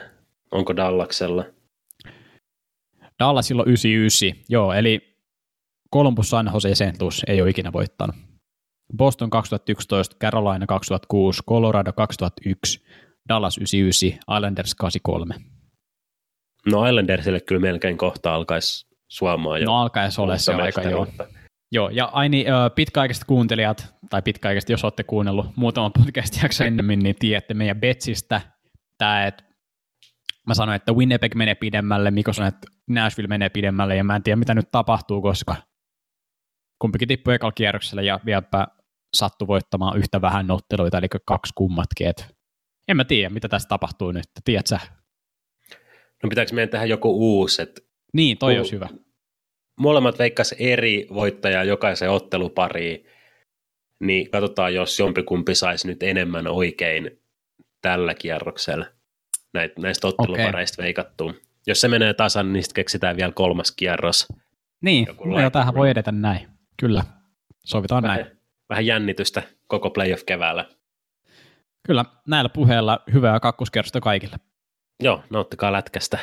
Onko Dallaksella? Dallasilla 99, joo, eli Columbus, San Jose ja St. Louis ei ole ikinä voittanut. Boston 2011, Carolina 2006, Colorado 2001, Dallas 99, Islanders 83. No Islandersille kyllä melkein kohta alkaisi suomaa jo. No alkaisi olla se aika, joo. Joo, ja aini pitkäaikaiset kuuntelijat, tai pitkäaikaiset, jos olette kuunnellut muutaman podcast jakso ennemmin, niin tiedätte meidän Betsistä, tämä, että mä sanoin, että Winnipeg menee pidemmälle, Mikko sanoi, että Nashville menee pidemmälle, ja mä en tiedä, mitä nyt tapahtuu, koska kumpikin tippui ekalla kierroksella ja vieläpä sattui voittamaan yhtä vähän otteluita, eli kaksi kummatkin. Et en mä tiedä, mitä tässä tapahtuu nyt. Tiedät sä? No pitääkö meidän tehdä joku uusi? Et niin, toi olisi hyvä. Molemmat veikkas eri voittajaa jokaisen ottelupariin, niin katsotaan, jos jompikumpi saisi nyt enemmän oikein tällä kierroksella näistä ottelupareista okay. veikattua. Jos se menee tasan, niin sitten keksitään vielä kolmas kierros. Niin, no, tähän voi edetä näin. Kyllä, sovitaan vähän, näin. Vähän jännitystä koko playoff keväällä. Kyllä, näillä puheilla hyvää kakkoskierrosta kaikille. Joo, nauttikaa lätkästä.